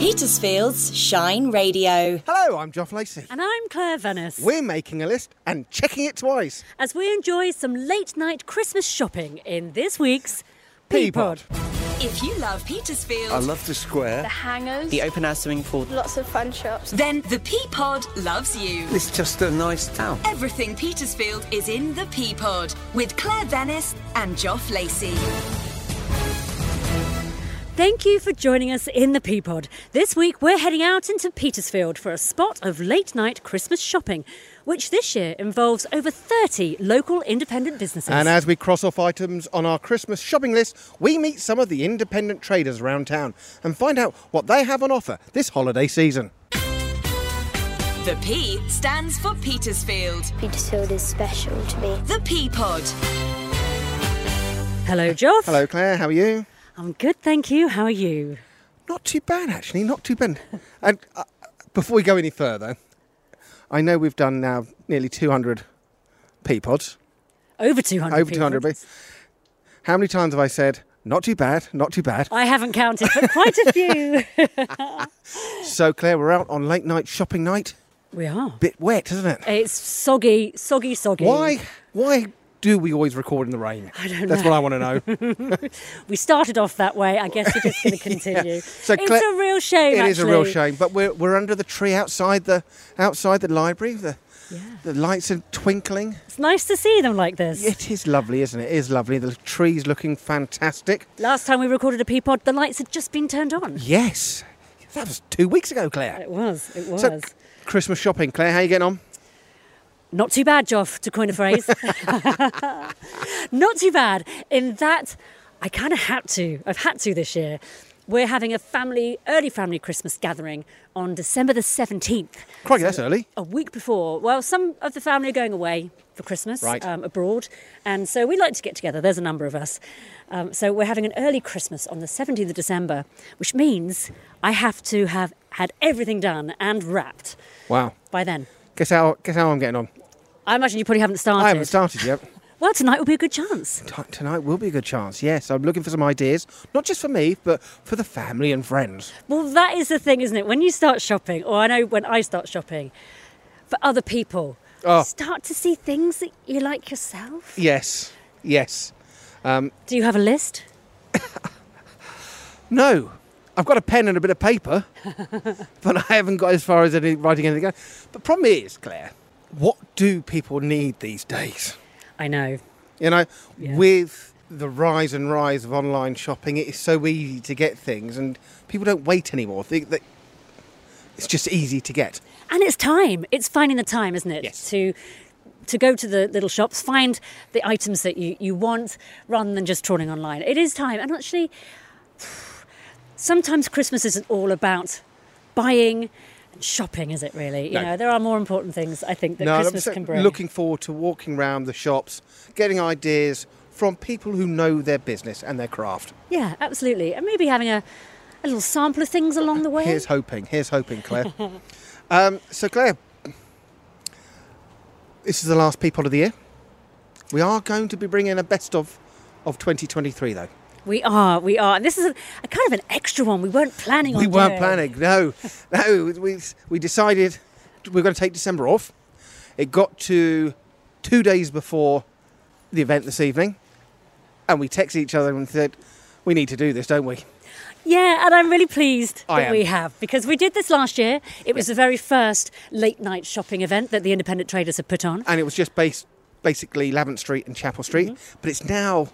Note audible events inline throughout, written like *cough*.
Petersfield's Shine Radio. Hello, I'm Joff Lacey. And I'm Claire Venice. We're making a list and checking it twice. As we enjoy some late night Christmas shopping in this week's P Pod. If you love Petersfield, I love the square. The hangers. The open air swimming pool. Lots of fun shops. then the P Pod loves you. It's just a nice town. Everything Petersfield is in the P Pod with Claire Venice and Joff Lacey. Thank you for joining us in the P Pod. This week we're heading out into Petersfield for a spot of late night Christmas shopping, which this year involves over 30 local independent businesses. And as we cross off items on our Christmas shopping list, we meet some of the independent traders around town and find out what they have on offer this holiday season. The P stands for Petersfield. Petersfield is special to me. The P Pod. Hello, Joff. Hello, Claire, how are you? I'm good, thank you. How are you? Not too bad, actually, not too bad. and uh, before we go any further, I know we've done now nearly 200 P Pods. Over 200 Over people. 200. But how many times have I said, not too bad, not too bad? I haven't counted, but quite a few. *laughs* So, Claire, we're out on late night shopping night. we are. Bit wet, isn't it? It's soggy, soggy, soggy. Why? Why do we always record in the rain? I don't know. That's know. what I want to know. *laughs* We started off that way. I guess we're just going *laughs* to continue. So it's Claire- a real shame. It is a real shame, but we're we're under the tree outside the outside the library. The the lights are twinkling. It's nice to see them like this. It is lovely, isn't it? It is lovely. The trees looking fantastic. Last time we recorded a P Pod, the lights had just been turned on. Yes, that was two weeks ago, Claire. It was. It was. So Christmas shopping, Claire. How are you getting on? Not too bad, Joff, to coin a phrase. *laughs* Not too bad. In that, I kind of had to. I've had to this year. We're having a family, early family Christmas gathering on December the 17th. Crikey, that's early. a week before. Well, some of the family are going away for Christmas Right. um, abroad, and so we like to get together. There's a number of us. Um, so we're having an early Christmas on the 17th of December, which means I have to have had everything done and wrapped Wow. by then. Guess how guess how I'm getting on. I imagine you probably haven't started. I haven't started yet. *laughs* Well, tonight will be a good chance. T- Tonight will be a good chance. Yes, I'm looking for some ideas, not just for me, but for the family and friends. Well, that is the thing, isn't it? When you start shopping, or I know when I start shopping, for other people, Oh. start to see things that you like yourself. Yes, yes. Um, Do you have a list? *laughs* No, I've got a pen and a bit of paper, *laughs* but I haven't got as far as any, writing anything. But problem is, Claire, what do people need these days? I know. You know, Yeah. with the rise and rise of online shopping, it is so easy to get things, and people don't wait anymore. It's just easy to get. And it's time. It's finding the time, isn't it? Yes. To to go to the little shops, find the items that you, you want rather than just trawling online. It is time. And actually *sighs* sometimes Christmas isn't all about buying shopping, is it really? You No. know, there are more important things I think that No, Christmas can bring. looking forward to walking around the shops, getting ideas from people who know their business and their craft. Yeah, absolutely. And maybe having a, a little sample of things along the way. Here's hoping. Here's hoping, Claire. *laughs* um, so, Claire, this is the last P Pod of the year. We are going to be bringing a best of of 2023, though. We are, we are. And this is a, a kind of an extra one. We weren't planning on We weren't doing. planning. No, no. We we decided we are going to take December off. It got to two days before the event this evening, and we texted each other and said, "We need to do this, don't we?" Yeah, and I'm really pleased I that am. we have because we did this last year. It was the very first late night shopping event that the independent traders had put on. And it was just based basically Lavant Street and Chapel Street, Mm-hmm. but it's now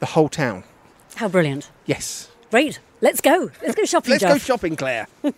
the whole town. How brilliant. Yes. Great. Let's go. Let's go *laughs* shopping, Let's go shopping, Claire. *laughs*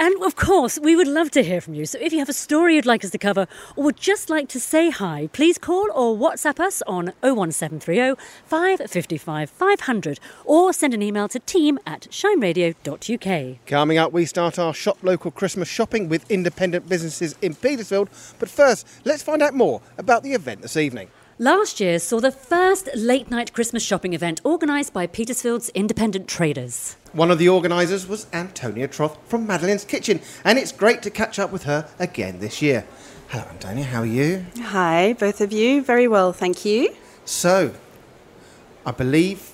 And of course, we would love to hear from you. So if you have a story you'd like us to cover or would just like to say hi, please call or WhatsApp us on 01730 555 500 or send an email to team at shineradio.uk. Coming up, we start our shop local Christmas shopping with independent businesses in Petersfield. But first, let's find out more about the event this evening. Last year saw the first late night Christmas shopping event organised by Petersfield's independent traders. One of the organisers was Antonia Troth from Madeline's Kitchen, and it's great to catch up with her again this year. Hello, Antonia, how are you? Hi, both of you. Very well, thank you. So, I believe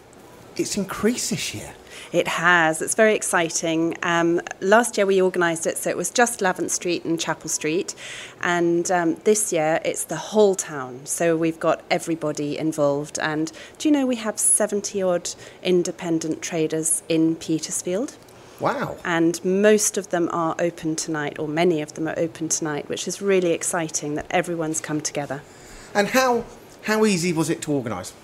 it's increased this year. It has. It's very exciting. Um, last year we organised it, so it was just Lavant Street and Chapel Street, and um, this year it's the whole town. So we've got everybody involved. And do you know we have 70 odd independent traders in Petersfield? Wow. and most of them are open tonight, or many of them are open tonight, which is really exciting that everyone's come together. And how how easy was it to organise?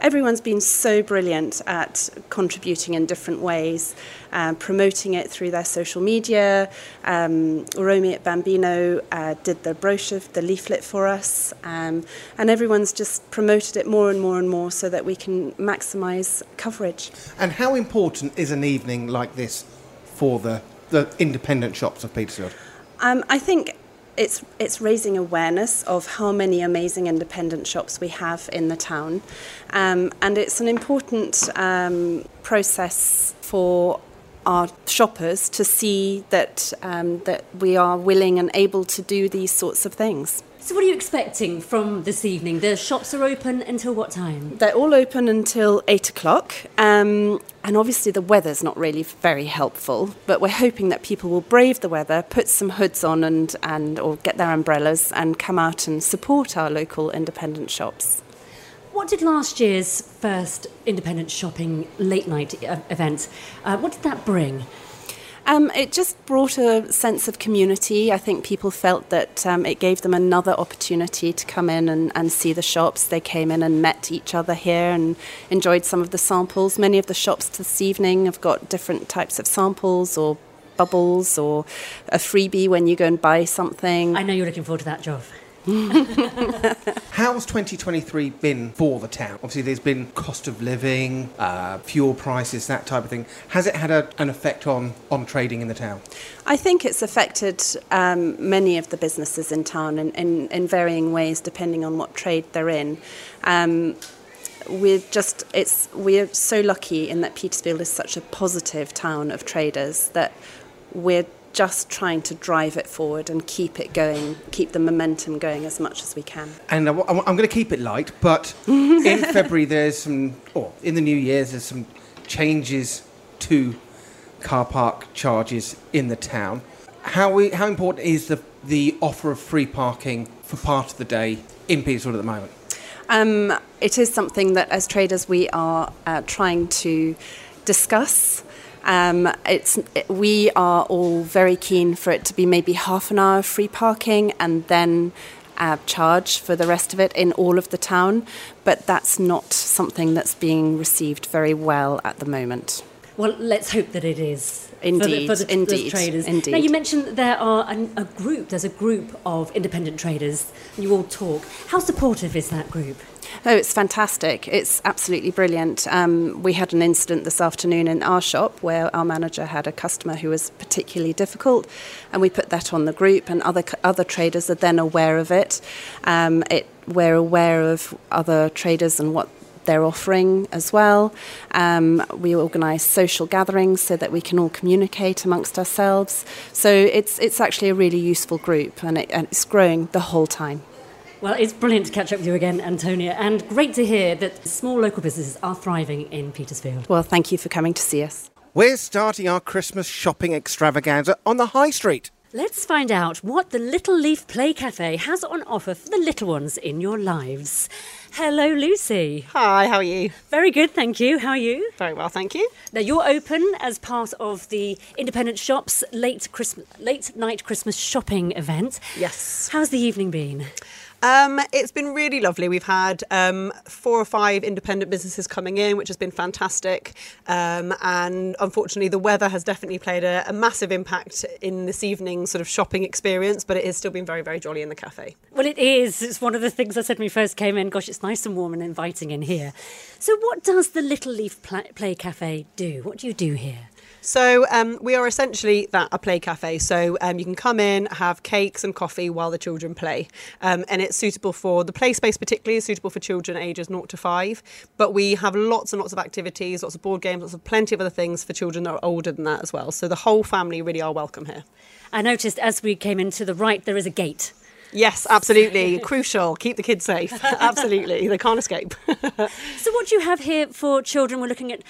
Everyone's been so brilliant at contributing in different ways, uh, promoting it through their social media. Um, Romy at Bambino uh, did the brochure, the leaflet for us, um, and everyone's just promoted it more and more and more so that we can maximise coverage. And how important is an evening like this for the the independent shops of Petersfield? Um, I think it's it's raising awareness of how many amazing independent shops we have in the town, um, and it's an important um, process for our shoppers to see that um, that we are willing and able to do these sorts of things. So, what are you expecting from this evening? The shops are open until what time? They're all open until eight o'clock, um, and obviously the weather's not really very helpful. But we're hoping that people will brave the weather, put some hoods on, and and or get their umbrellas and come out and support our local independent shops. What did last year's first independent shopping late night event? Uh, what did that bring? Um, it just brought a sense of community. I think people felt that um, it gave them another opportunity to come in and, and see the shops. They came in and met each other here and enjoyed some of the samples. Many of the shops this evening have got different types of samples or bubbles or a freebie when you go and buy something. I know you're looking forward to that, Joff. *laughs* How's 2023 been for the town? Obviously, there's been cost of living, uh, fuel prices, that type of thing. Has it had a, an effect on, on trading in the town? I think it's affected um, many of the businesses in town in, in, in varying ways depending on what trade they're in. Um, we're just it's we're so lucky in that Petersfield is such a positive town of traders that we're just trying to drive it forward and keep it going, keep the momentum going as much as we can. And I, am going to keep it light, but *laughs* in February there's some, or in the new years there's some changes to car park charges in the town. How we, how important is the the offer of free parking for part of the day in Petersfield at the moment? Um, it is something that, as traders, we are uh, trying to discuss. Um, it's, it, we are all very keen for it to be maybe half an hour free parking and then uh, charge for the rest of it in all of the town, but that's not something that's being received very well at the moment. Well, let's hope that it is. Indeed, for the, for the, indeed, traders. indeed. Now, you mentioned that there are an, a group, there's a group of independent traders, and you all talk. How supportive is that group? Oh, it's fantastic. It's absolutely brilliant. Um, we had an incident this afternoon in our shop where our manager had a customer who was particularly difficult, and we put that on the group, and other other traders are then aware of it. Um, it we're aware of other traders and what they're offering as well. Um, we organise social gatherings so that we can all communicate amongst ourselves. So it's it's actually a really useful group, and, it, and it's growing the whole time. Well, it's brilliant to catch up with you again, Antonia, and great to hear that small local businesses are thriving in Petersfield. Well, thank you for coming to see us. We're starting our Christmas shopping extravaganza on the High Street. Let's find out what the Little Leaf Play Cafe has on offer for the little ones in your lives. Hello, Lucy. Hi, how are you? Very good, thank you. How are you? Very well, thank you. Now you're open as part of the Independent Shops late Christmas, late night Christmas shopping event. Yes. How's the evening been? Um, it's been really lovely. We've had um, four or five independent businesses coming in, which has been fantastic. Um, and unfortunately, the weather has definitely played a, a, massive impact in this evening's sort of shopping experience, but it has still been very, very jolly in the cafe. Well, it is. It's one of the things I said when we first came in. Gosh, it's nice and warm and inviting in here. So, what does the Little Leaf Play Cafe do? What do you do here? So um, we are essentially that a play cafe. So um, you can come in, have cakes and coffee while the children play, um, and it's suitable for the play space. Particularly is suitable for children ages 0 to 5. But we have lots and lots of activities, lots of board games, lots of plenty of other things for children that are older than that as well. So the whole family really are welcome here. I noticed as we came into the right, there is a gate. Yes, absolutely. *laughs* Crucial. Keep the kids safe. *laughs* absolutely. They can't escape. *laughs* So, what do you have here for children? We're looking at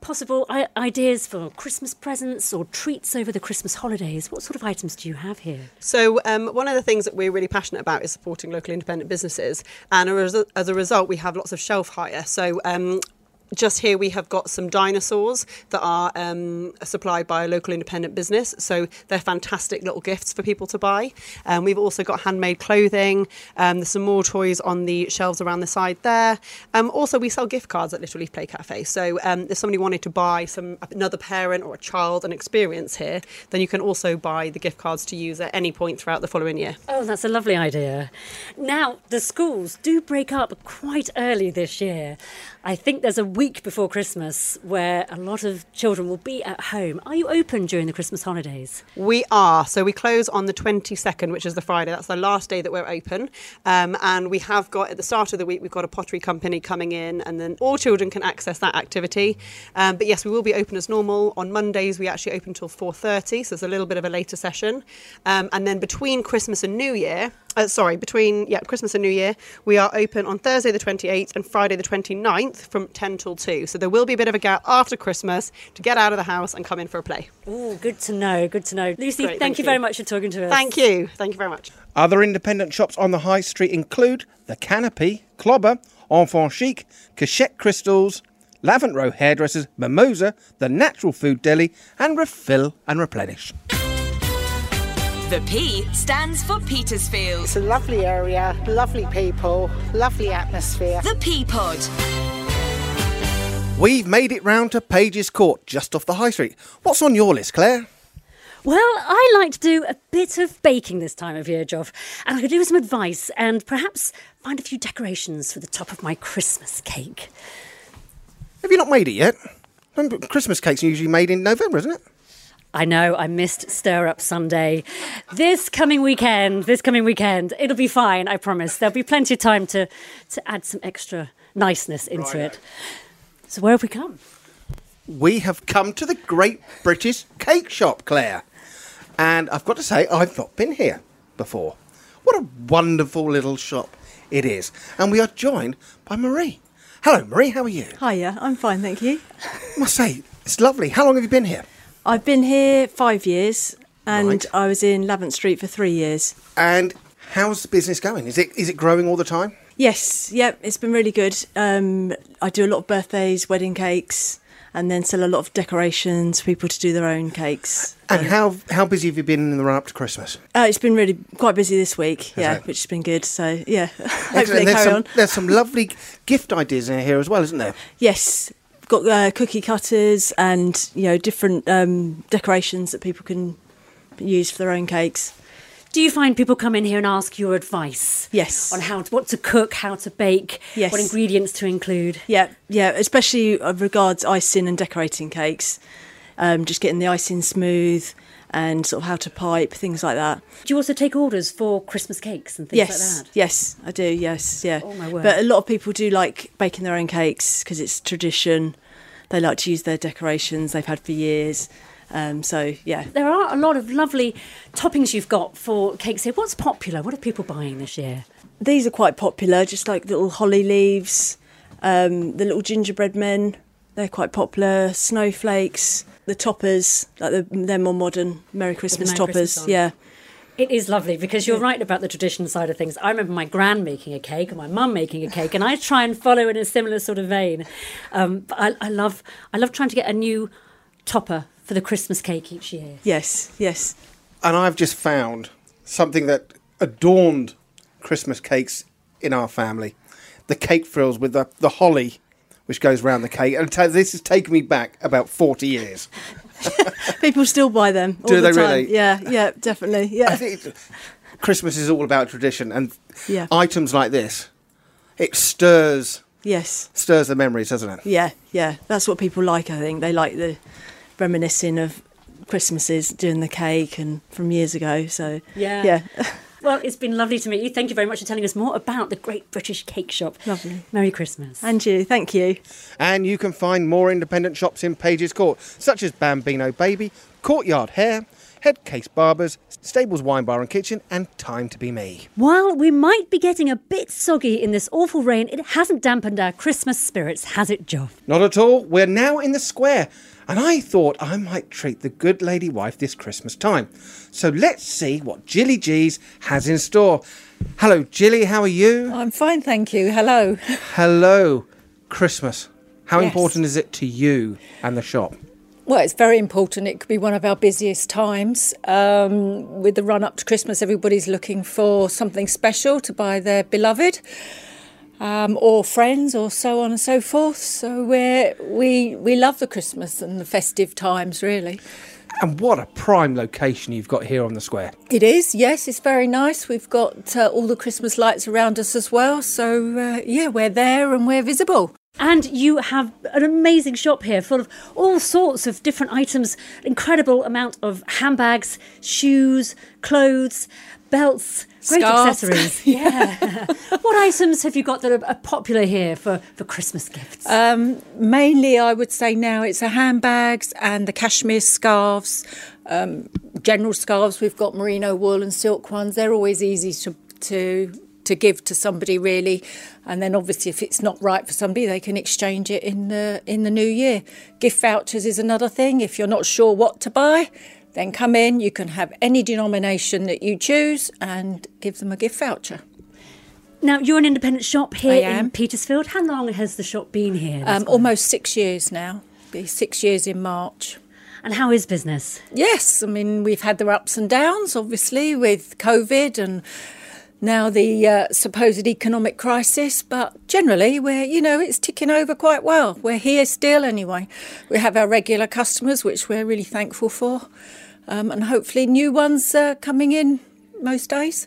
possible I- ideas for Christmas presents or treats over the Christmas holidays. What sort of items do you have here? So, um, one of the things that we're really passionate about is supporting local independent businesses, and as a, as a result, we have lots of shelf hire. So, um, just here we have got some dinosaurs that are um, supplied by a local independent business. So they're fantastic little gifts for people to buy. Um, we've also got handmade clothing. Um, there's some more toys on the shelves around the side there. Um, also, we sell gift cards at Little Leaf Play Cafe. So um, if somebody wanted to buy some another parent or a child an experience here, then you can also buy the gift cards to use at any point throughout the following year. Oh, that's a lovely idea. Now, the schools do break up quite early this year. I think there's a week before Christmas where a lot of children will be at home. Are you open during the Christmas holidays? We are. So we close on the 22nd, which is the Friday. That's the last day that we're open. Um, and we have got, at the start of the week, we've got a pottery company coming in, and then all children can access that activity. Um, but yes, we will be open as normal. On Mondays, we actually open till 4.30, so it's a little bit of a later session. Um, and then between Christmas and New Year, uh, sorry, between yeah Christmas and New Year, we are open on Thursday the 28th and Friday the 29th from 10 till 2. So there will be a bit of a gap after Christmas to get out of the house and come in for a play. Oh, good to know. Good to know. Lucy, Great, thank, thank you you. very much for talking to us. Thank you. Thank you very much. Other independent shops on the high street include The Canopy, Clobber, Enfant Chic, Cachette Crystals, Lavant Row Hairdressers, Mimosa, The Natural Food Deli, and Refill and Replenish. The P stands for Petersfield. It's a lovely area, lovely people, lovely atmosphere. The P Pod. We've made it round to Pages Court, just off the high street. What's on your list, Claire? Well, I like to do a bit of baking this time of year, Joff, and I could do with some advice and perhaps find a few decorations for the top of my Christmas cake. Have you not made it yet? Christmas cake's are usually made in November, isn't it? I know I missed Stir Up Sunday. This coming weekend, this coming weekend, it'll be fine, I promise. There'll be plenty of time to, to add some extra niceness into it. So, where have we come? We have come to the Great British Cake Shop, Claire. And I've got to say, I've not been here before. What a wonderful little shop it is. And we are joined by Marie. Hello, Marie, how are you? Hiya, I'm fine, thank you. I must say, it's lovely. How long have you been here? I've been here five years and Right. I was in Lavant Street for three years. And how's the business going? Is it is it growing all the time? Yes, yep, it's been really good. Um, I do a lot of birthdays, wedding cakes, and then sell a lot of decorations for people to do their own cakes. And how how busy have you been in the run up to Christmas? Uh, it's been really quite busy this week, yeah, it? which has been good. So, yeah, *laughs* hopefully There's carry some, on. there's some lovely gift ideas in here as well, isn't there? Yes, got uh, cookie cutters and, you know, different um, decorations that people can use for their own cakes. Do you find people come in here and ask your advice? Yes. On how to, what to cook, how to bake, Yes. what ingredients to include? Yeah, yeah, especially uh, regards icing and decorating cakes. Um, just getting the icing smooth and sort of how to pipe, things like that. Do you also take orders for Christmas cakes and things yes, like that? yes, I do. Yes, yeah. Oh, my word. But a lot of people do like baking their own cakes because it's tradition. They like to use their decorations they've had for years. Um, so yeah, There are a lot of lovely toppings you've got for cakes here. What's popular? What are people buying this year? these are quite popular. Just like little holly leaves, um, the little gingerbread men. They're quite popular. Snowflakes, the toppers, like the, they're more modern. Merry Christmas Merry toppers. Christmas yeah. It is lovely because you're right about the tradition side of things. I remember my gran making a cake and my mum making a cake, and I try and follow in a similar sort of vein. Um, but I, I love, I love trying to get a new topper for the Christmas cake each year. Yes, yes. And I've just found something that adorned Christmas cakes in our family. The cake frills with the, the holly which goes round the cake. And ta- this has taken me back about 40 years. *laughs* People still buy them. All Do the they time. really? Yeah, yeah, definitely. I Yeah, think Christmas is all about tradition and Yeah. items like this. It stirs yes, stirs the memories, doesn't it? yeah, yeah. That's what people like. I think they like the reminiscing of Christmases doing the cake and from years ago. So Yeah. yeah. *laughs* Well, it's been lovely to meet you. Thank you very much for telling us more about the Great British Cake Shop. Lovely. Merry Christmas. and you, thank you. And you can find more independent shops in Pages Court, such as Bambino Baby, Courtyard Hair, Head Case Barbers, Stables Wine Bar and Kitchen, and Time to Be Me. While we might be getting a bit soggy in this awful rain, it hasn't dampened our Christmas spirits, has it, Joff? Not at all. We're now in the square, and I thought I might treat the good lady wife this Christmas time. So let's see what Jilly G's has in store. Hello, Jilly, how are you? I'm fine, thank you. Hello. Hello, Christmas. How Yes. important is it to you and the shop? Well, it's very important. It could be one of our busiest times. Um, with the run up to Christmas, everybody's looking for something special to buy their beloved. Um, or friends, or so on and so forth. So we're, we we love the Christmas and the festive times, really. And what a prime location you've got here on the square. It is, yes, it's very nice. We've got uh, all the Christmas lights around us as well. So uh, yeah, we're there and we're visible. And you have an amazing shop here full of all sorts of different items, incredible amount of handbags, shoes, clothes, belts, great Scarves. accessories. *laughs* yeah. *laughs* what items have you got that are, are popular here for, for Christmas gifts? Um, mainly, I would say now it's the handbags and the cashmere scarves, um, general scarves. We've got merino wool and silk ones. They're always easy to to to give to somebody, really. And then, obviously, if it's not right for somebody, they can exchange it in the in the new year. Gift vouchers is another thing. If you're not sure what to buy. Then come in, you can have any denomination that you choose and give them a gift voucher. now, you're an independent shop here in. Petersfield. How long has the shop been here? Um, almost six years now, be six years in March. And how is business? Yes, I mean, we've had their ups and downs, obviously, with COVID and now the uh, supposed economic crisis, but generally, we're, you know, it's ticking over quite well. We're here still anyway. We have our regular customers, which we're really thankful for, um, and hopefully new ones uh, coming in most days.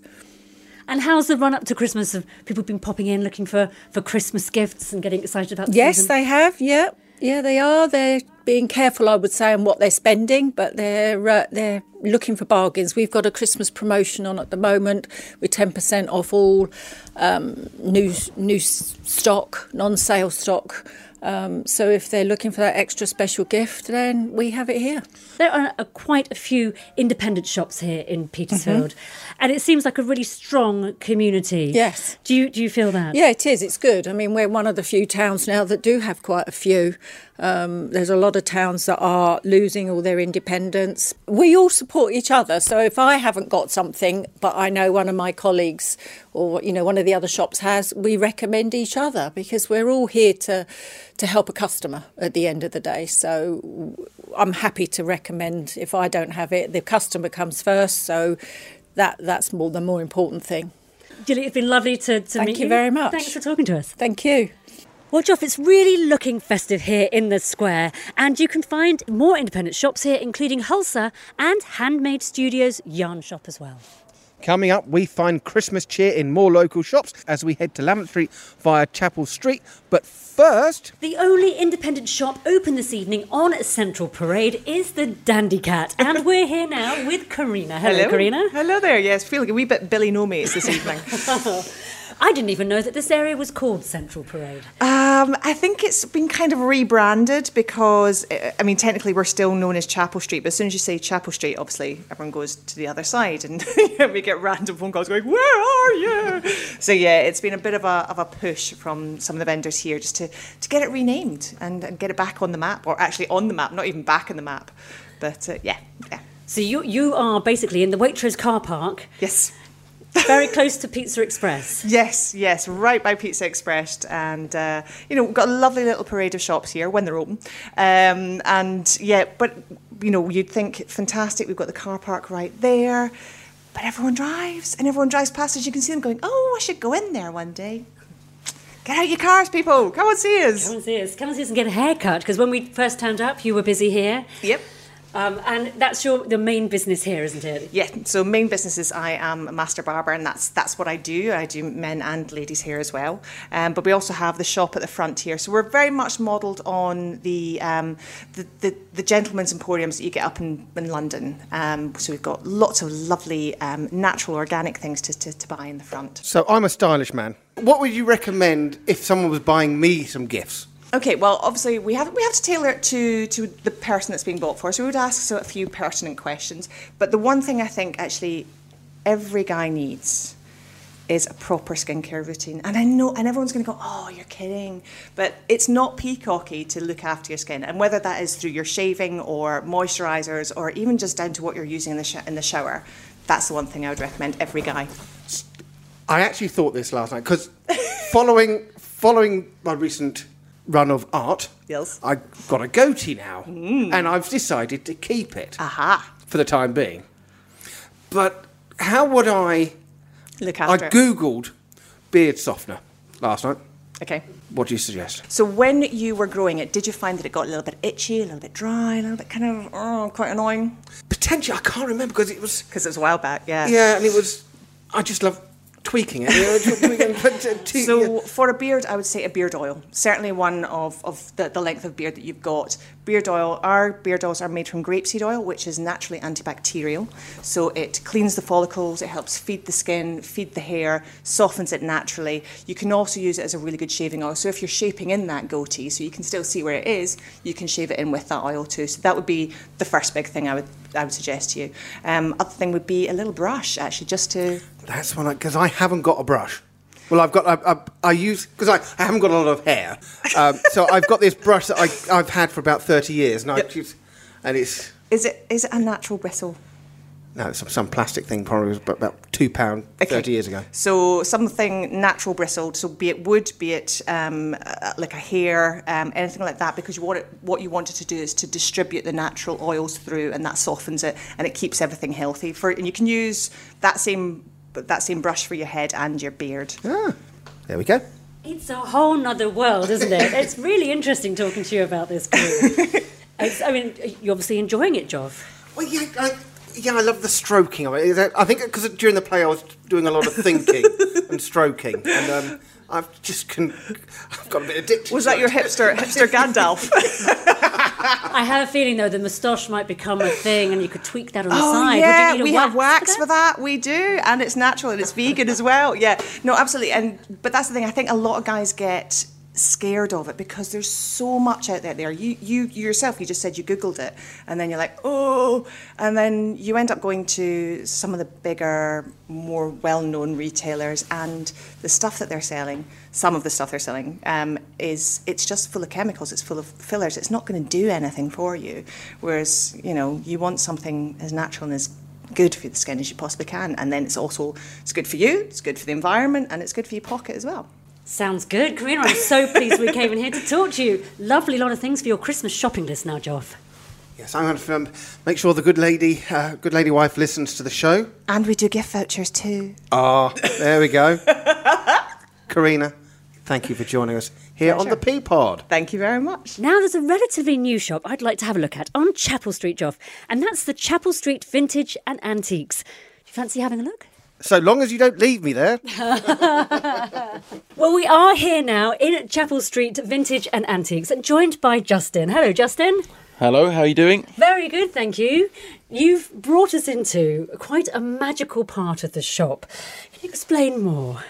And how's the run up to Christmas? Have people been popping in looking for, for Christmas gifts and getting excited about the Yes, season? they have. Yeah, yeah, they are. They're being careful, I would say, on what they're spending, but they're uh, they're looking for bargains. We've got a Christmas promotion on at the moment with ten percent off all um, new new stock, non-sale stock. Um, so if they're looking for that extra special gift, then we have it here. There are uh, quite a few independent shops here in Petersfield, and it seems like a really strong community. Yes. Do you do you feel that? Yeah, it is. It's good. I mean, we're one of the few towns now that do have quite a few. Um, there's a lot of towns that are losing all their independence. We all support each other. So if I haven't got something, but I know one of my colleagues or you know one of the other shops has, we recommend each other because we're all here to to help a customer at the end of the day. So I'm happy to recommend if I don't have it, the customer comes first. So that that's more the more important thing. Gilly, it's been lovely to, to Thank meet you very much. Thanks for talking to us. Thank you. Well, Joff, it's really looking festive here in the square, and you can find more independent shops here, including Hulsa and Handmade Studios Yarn Shop as well. Coming up, we find Christmas cheer in more local shops as we head to Lavant Street via Chapel Street. But first, The only independent shop open this evening on Central Parade is the Dandy Cat, and we're here now with Karina. Hello, Karina. Hello there. Yes, feeling a wee bit Billy No Mates this evening. *laughs* I didn't even know that this area was called Central Parade. um, I think it's been kind of rebranded because, uh, I mean, technically we're still known as Chapel Street, but as soon as you say Chapel Street, obviously everyone goes to the other side and *laughs* we get random phone calls going, Where are you? So, yeah, it's been a bit of a, of a push from some of the vendors here just to, to get it renamed and, and get it back on the map, or actually on the map, not even back in the map. But uh, yeah, yeah. So you you are basically in the Waitrose car park. Yes. Very close to Pizza Express. Yes, yes, right by Pizza Express, and uh, you know we've got a lovely little parade of shops here when they're open, um, and yeah, but you know you'd think fantastic. We've got the car park right there, but everyone drives, and everyone drives past us. You can see them going, "Oh, I should go in there one day." Get out your cars, people! Come and see us. Come and see us. Come and see us and get a haircut. Because when we first turned up, you were busy here. Yep. Um, and that's your the main business here, isn't it? Yeah, so main business is I am a master barber, and that's that's what I do. I do men and ladies hair as well. Um, but we also have the shop at the front here, so we're very much modelled on the, um, the the the gentlemen's emporiums that you get up in, in London. Um, so we've got lots of lovely um, natural organic things to, to, to buy in the front. so I'm a stylish man. What would you recommend if someone was buying me some gifts? Okay, well, obviously we have we have to tailor it to to the person that's being bought for. So we would ask so a few pertinent questions. But the one thing I think actually every guy needs is a proper skincare routine. And I know, and everyone's going to go, "Oh, you're kidding," but it's not peacocky to look after your skin, and whether that is through your shaving or moisturisers, or even just down to what you're using in the sh- in the shower. That's the one thing I would recommend every guy. I actually thought this last night because following following my recent run of art, Yes. I got a goatee now, mm. and I've decided to keep it. Aha. For the time being. But how would I? Look after it. I googled beard softener last night. Okay. What do you suggest? So when you were growing it, did you find that it got a little bit itchy, a little bit dry, a little bit kind of oh, quite annoying? Potentially, I can't remember because it was because it was a while back. Yeah. Yeah, and it was. I just love tweaking it. you know, tweaking, but, te- So for a beard, I would say a beard oil. Certainly one of, of the, the length of beard that you've got. Beard oil, our beard oils are made from grapeseed oil, which is naturally antibacterial. So it cleans the follicles, it helps feed the skin, feed the hair, softens it naturally. You can also use it as a really good shaving oil. So if you're shaping in that goatee, so you can still see where it is, you can shave it in with that oil too. So that would be the first big thing I would I would suggest to you. Um, other thing would be a little brush, actually, just to That's when I because I haven't got a brush. Well, I've got I, I, I use because I, I haven't got a lot of hair, um, *laughs* so I've got this brush that I, I've had for about thirty years, and I use, and it's Is it is it a natural bristle? no it's some, some plastic thing probably was about, two pound thirty years ago. So something natural bristled, so be it wood, be it um, uh, like a hair, um, anything like that, because you want it, what you wanted to do is to distribute the natural oils through, and that softens it and it keeps everything healthy. For and you can use that same that same brush for your head and your beard. There we go. It's a whole nother world, isn't it? it's really interesting talking to you about this. Chloe. *laughs* It's- I mean, you're obviously enjoying it, Joff. Well, yeah, I, yeah, I love the stroking of it. Is that- I think because during the play I was doing a lot of thinking *laughs* and stroking, and um, I've just con- I've got a bit addicted. Was that your hipster hipster Gandalf? *laughs* I have a feeling, though, the moustache might become a thing and you could tweak that on the Oh side. Yeah, you need a we have wax wax for that? We do, and it's natural and it's vegan as well. Yeah, no, absolutely. And but that's the thing. I think a lot of guys get scared of it because there's so much out there. There, you you yourself, you just said you googled it, and then you're like, oh, and then you end up going to some of the bigger, more well-known retailers, and the stuff that they're selling, some of the stuff they're selling, um, is it's just full of chemicals. It's full of fillers. It's not going to do anything for you. Whereas you know you want something as natural and as good for the skin as you possibly can, and then it's also it's good for you, it's good for the environment, and it's good for your pocket as well. Sounds good. Karina, I'm so *laughs* pleased we came in here to talk to you. Lovely lot of things for your Christmas shopping list now, Joff. Yes, I'm going to um, make sure the good lady, uh, good lady wife, listens to the show. And we do gift vouchers too. Ah, *laughs* there we go. Karina, thank you for joining us here on the P Pod. Thank you very much. Now, there's a relatively new shop I'd like to have a look at on Chapel Street, Joff, and that's the Chapel Street Vintage and Antiques. Do you fancy having a look? So long as you don't leave me there. *laughs* Well, we are here now in Chapel Street Vintage and Antiques, joined by Justin. Hello, Justin. Hello, how are you doing? Very good, thank you. You've brought us into quite a magical part of the shop. Can you explain more?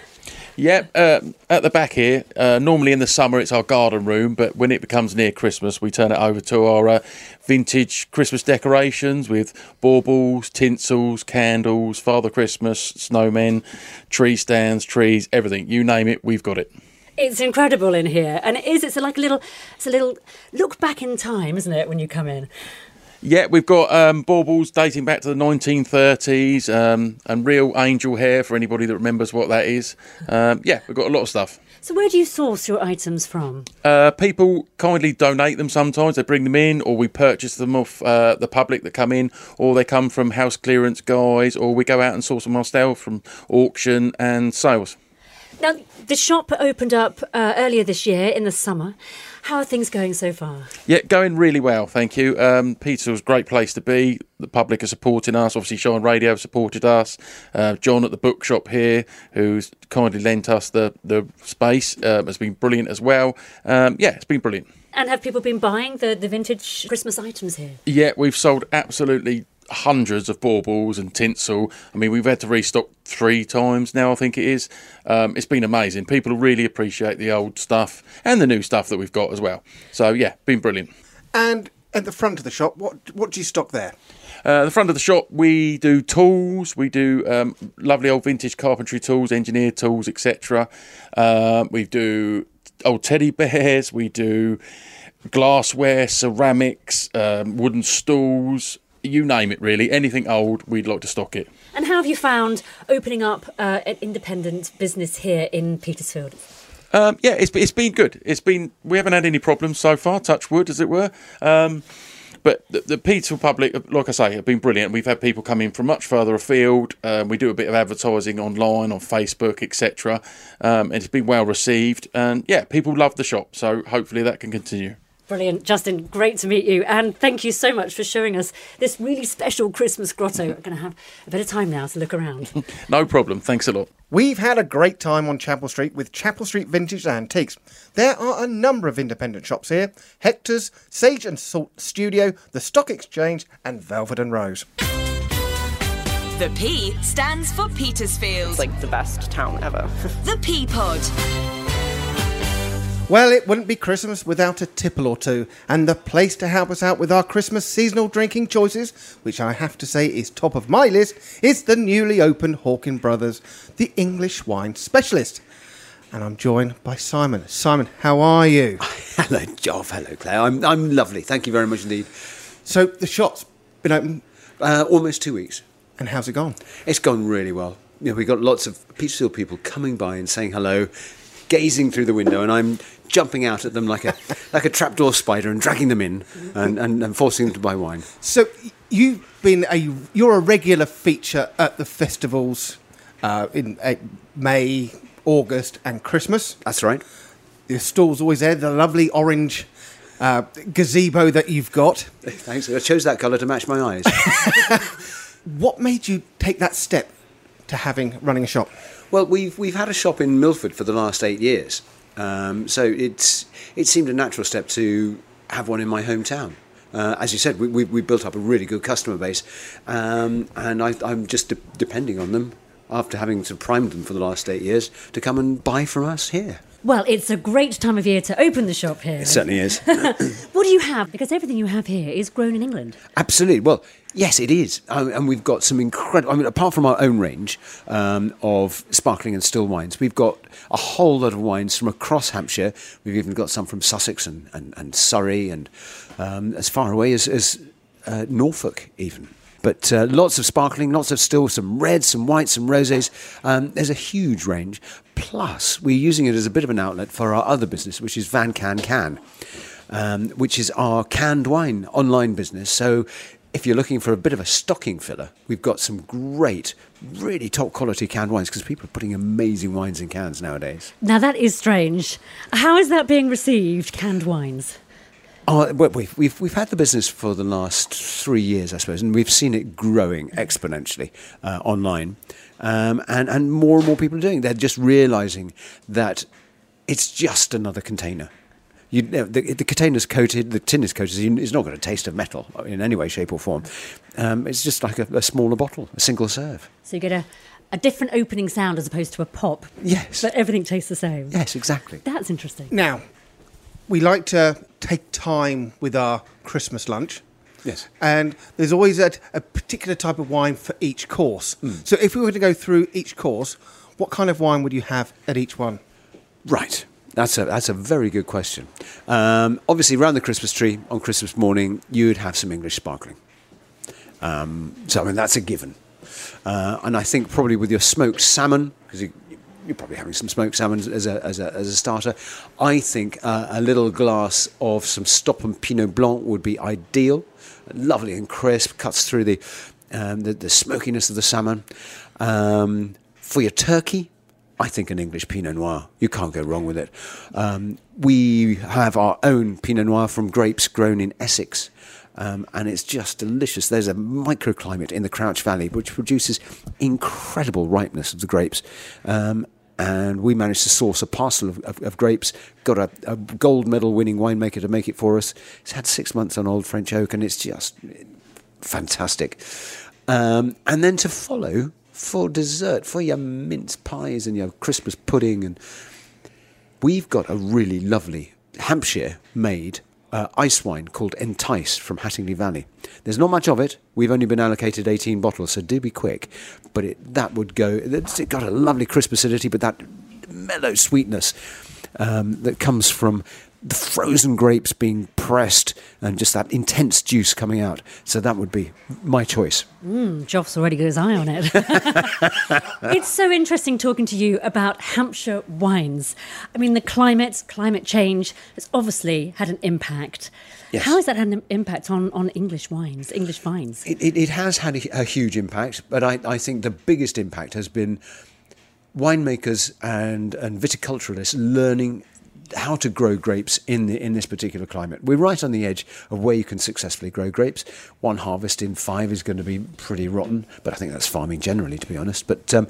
Yep, uh, at the back here, uh, normally in the summer it's our garden room, but when it becomes near Christmas, we turn it over to our uh, vintage Christmas decorations with baubles, tinsels, candles, Father Christmas, snowmen, tree stands, trees, everything. You name it, we've got it. It's incredible in here, and it is. It's like a little, it's a little look back in time, isn't it? When you come in, Yeah, we've got um, baubles dating back to the 1930s um, and real angel hair for anybody that remembers what that is. Um, yeah, we've got a lot of stuff. So where do you source your items from? Uh, people kindly donate them sometimes. They bring them in, or we purchase them off uh, the public that come in, or they come from house clearance guys, or we go out and source them ourselves from auction and sales. Now, the shop opened up uh, earlier this year in the summer. How are things going so far? Yeah, going really well, thank you. Um, Petersfield's a great place to be. The public are supporting us. Obviously, Shine Radio have supported us. Uh, John at the bookshop here, who's kindly lent us the, the space, um, has been brilliant as well. Um, yeah, it's been brilliant. And have people been buying the, the vintage Christmas items here? Yeah, we've sold absolutely hundreds of baubles and tinsel. I mean, we've had to restock three times now, I think it is. Um, it's been amazing. People really appreciate the old stuff and the new stuff that we've got as well. So, yeah, been brilliant. And at the front of the shop, what what do you stock there? Uh, the front of the shop, we do tools. We do um, lovely old vintage carpentry tools, engineer tools, etc. Uh, we do old teddy bears. We do glassware, ceramics, um, wooden stools. You name it, really. Anything old, we'd like to stock it. And how have you found opening up uh, an independent business here in Petersfield? Um, yeah, it's, it's been good. It's been we haven't had any problems so far. Touch wood, as it were. Um, but the, the Petersfield public, like I say, have been brilliant. We've had people come in from much further afield. Um, we do a bit of advertising online on Facebook, etc. Um, and it's been well received. And yeah, people love the shop. So hopefully that can continue. Brilliant. Justin, great to meet you. And thank you so much for showing us this really special Christmas grotto. We're going to have a bit of time now to look around. *laughs* no problem. Thanks a lot. We've had a great time on Chapel Street with Chapel Street Vintage Antiques. There are a number of independent shops here Hector's, Sage and Salt Studio, the Stock Exchange, and Velvet and Rose. The P stands for Petersfield. It's like the best town ever. *laughs* the P Pod. Well, it wouldn't be Christmas without a tipple or two, and the place to help us out with our Christmas seasonal drinking choices, which I have to say is top of my list, is the newly opened Hawkin Brothers, the English wine specialist. And I'm joined by Simon. Simon, how are you? *laughs* Hello, Joff. Hello, Claire. I'm, I'm lovely. Thank you very much indeed. So, the shop's been open? Uh, almost two weeks. And how's it gone? It's gone really well. You know, we got lots of Petersfield people coming by and saying hello, gazing through the window, and I'm jumping out at them like a *laughs* like a trapdoor spider and dragging them in and, and, and forcing them to buy wine. So you've been a you're a regular feature at the festivals uh, in uh, May, August, and Christmas. That's right. Your stall's always there. The lovely orange. Uh, gazebo that you've got. *laughs* Thanks. I chose that colour to match my eyes. *laughs* what made you take that step to having running a shop? Well, we've we've had a shop in Milford for the last eight years, um, so it's it seemed a natural step to have one in my hometown. Uh, as you said, we, we, we, built up a really good customer base, um, and I, am just de- depending on them after having sort of primed them for the last eight years to come and buy from us here. Well, it's a great time of year to open the shop here. It certainly is. *laughs* what do you have? Because everything you have here is grown in England. Absolutely. Well, yes, it is. Um, and we've got some incredible, I mean, apart from our own range um, of sparkling and still wines, we've got a whole lot of wines from across Hampshire. We've even got some from Sussex and, and, and Surrey and um, as far away as, as uh, Norfolk, even. But uh, lots of sparkling, lots of still, some reds, some whites, some rosés. Um, there's a huge range. Plus, we're using it as a bit of an outlet for our other business, which is Van Can Can, um, which is our canned wine online business. So if you're looking for a bit of a stocking filler, we've got some great, really top quality canned wines because people are putting amazing wines in cans nowadays. Now, that is strange. How is that being received, canned wines? Oh, we've, we've, we've had the business for the last three years, I suppose, and we've seen it growing exponentially uh, online. Um, and, and more and more people are doing it. They're just realizing that it's just another container. You, the, the container's coated, the tin is coated, it's not going to taste of metal in any way, shape, or form. Um, it's just like a, a, smaller bottle, a single serve. So you get a, a different opening sound as opposed to a pop. Yes. But everything tastes the same. Yes, exactly. That's interesting. Now, we like to take time with our Christmas lunch. Yes. And there's always a, a particular type of wine for each course. Mm. So if we were to go through each course, what kind of wine would you have at each one? Right. That's a that's a very good question. Um, obviously, around the Christmas tree on Christmas morning, you would have some English sparkling. Um, so I mean that's a given. Uh, and I think probably with your smoked salmon, because you, you're probably having some smoked salmon as a, as a, as a starter. I think uh, a little glass of some Stopham Pinot Blanc would be ideal lovely and crisp, cuts through the, um, the, the, smokiness of the salmon. Um, for your turkey, I think an English Pinot Noir. You can't go wrong with it. Um, we have our own Pinot Noir from grapes grown in Essex. Um, and it's just delicious. There's a microclimate in the Crouch Valley which produces incredible ripeness of the grapes. Um, and we managed to source a parcel of, of, of grapes. Got a, a, gold medal winning winemaker to make it for us. It's had six months on old French oak, and it's just fantastic. Um, and then to follow for dessert, for your mince pies and your Christmas pudding. And we've got a really lovely Hampshire made uh, ice wine called Entice from Hattingley Valley. There's not much of it. We've only been allocated 18 bottles, so do be quick. But it, that would go, it's got a lovely crisp acidity, but that mellow sweetness um, that comes from the frozen grapes being pressed and just that intense juice coming out. So that would be my choice. Mm, Joff's already got his eye on it. *laughs* it's so interesting talking to you about Hampshire wines. I mean, the climate, climate change has obviously had an impact. Yes. How has that had an impact on, on English wines, English vines? It, it, it has had a, a huge impact, but I, I think the biggest impact has been winemakers and, and viticulturalists learning how to grow grapes in the, in this particular climate. We're right on the edge of where you can successfully grow grapes. One harvest in five is going to be pretty rotten, but I think that's farming generally, to be honest. But um,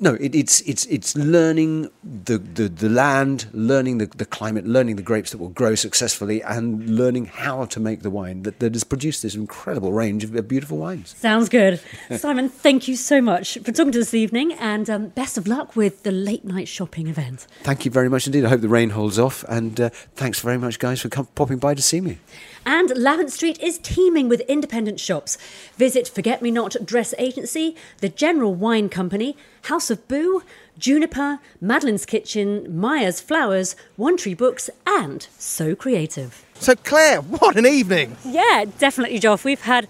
no, it, it's it's it's learning the, the, the land, learning the, the climate, learning the grapes that will grow successfully, and learning how to make the wine that, that has produced this incredible range of beautiful wines. Sounds good. *laughs* Simon, thank you so much for talking to us this evening and um, best of luck with the late night shopping event. Thank you very much indeed. I hope the rain holds off, and uh, thanks very much, guys, for come, popping by to see me. And Lavant Street is teeming with independent shops. Visit Forget Me Not Dress Agency, the General Wine Company, House of Boo, Juniper, Madeline's Kitchen, Myers Flowers, One Tree Books, and So Creative. So, Claire, what an evening! Yeah, definitely, Joff. We've had,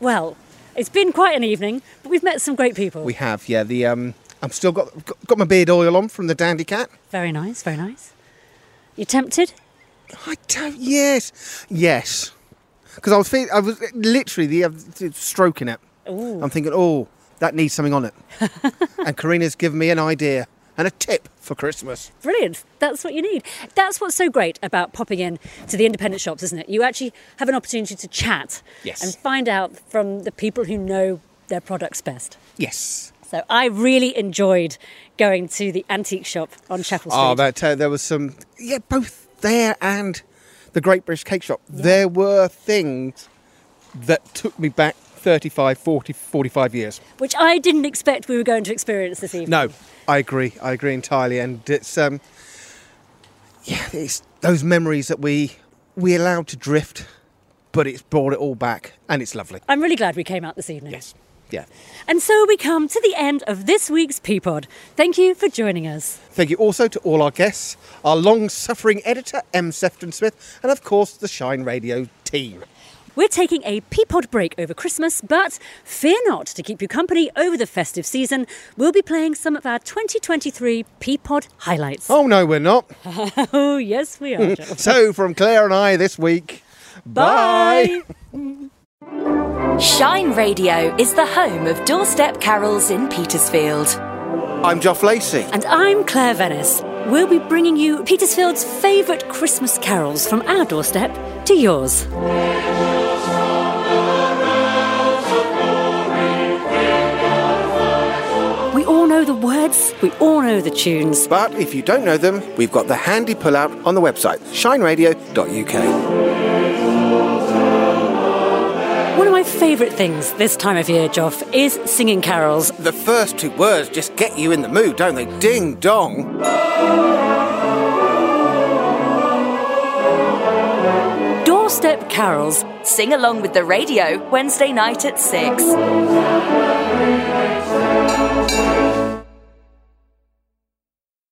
well, it's been quite an evening, but we've met some great people. We have, yeah. The um, I'm still got got, got my beard oil on from the Dandy Cat. Very nice, very nice. You tempted? I don't. Yes, yes. Because I was I was literally the uh, stroking it. Ooh. I'm thinking, oh, that needs something on it. *laughs* and Karina's given me an idea and a tip for Christmas. Brilliant. That's what you need. That's what's so great about popping in to the independent shops, isn't it? You actually have an opportunity to chat Yes. and find out from the people who know their products best. Yes. So I really enjoyed going to the antique shop on Chapel Street. Oh, that uh, there was some. Yeah, both there and the Great British Cake Shop. There were things that took me back 35, 40, 45 years. which I didn't expect we were going to experience this evening. No, I agree. I agree entirely. And it's um, yeah, it's those memories that we we allowed to drift, but it's brought it all back, and it's lovely. I'm really glad we came out this evening. Yes. Yeah. And so we come to the end of this week's P Pod. Thank you for joining us. Thank you also to all our guests, our long-suffering editor M. Sefton Smith, and of course the Shine Radio team. We're taking a P Pod break over Christmas, but fear not to keep you company over the festive season. We'll be playing some of our 2023 P Pod highlights. Oh no, we're not. *laughs* oh, yes, we are. *laughs* So from Claire and I this week, Bye. *laughs* Shine Radio is the home of doorstep carols in Petersfield. I'm Joff Lacey. And I'm Claire Venice. We'll be bringing you Petersfield's favourite Christmas carols from our doorstep to yours. We all know the words, we all know the tunes. But if you don't know them, we've got the handy pull-out on the website, shineradio.uk. One of my favourite things this time of year, Joff, is singing carols. The first two words just get you in the mood, don't they? Ding dong. Doorstep carols. Sing along with the radio Wednesday night at 6.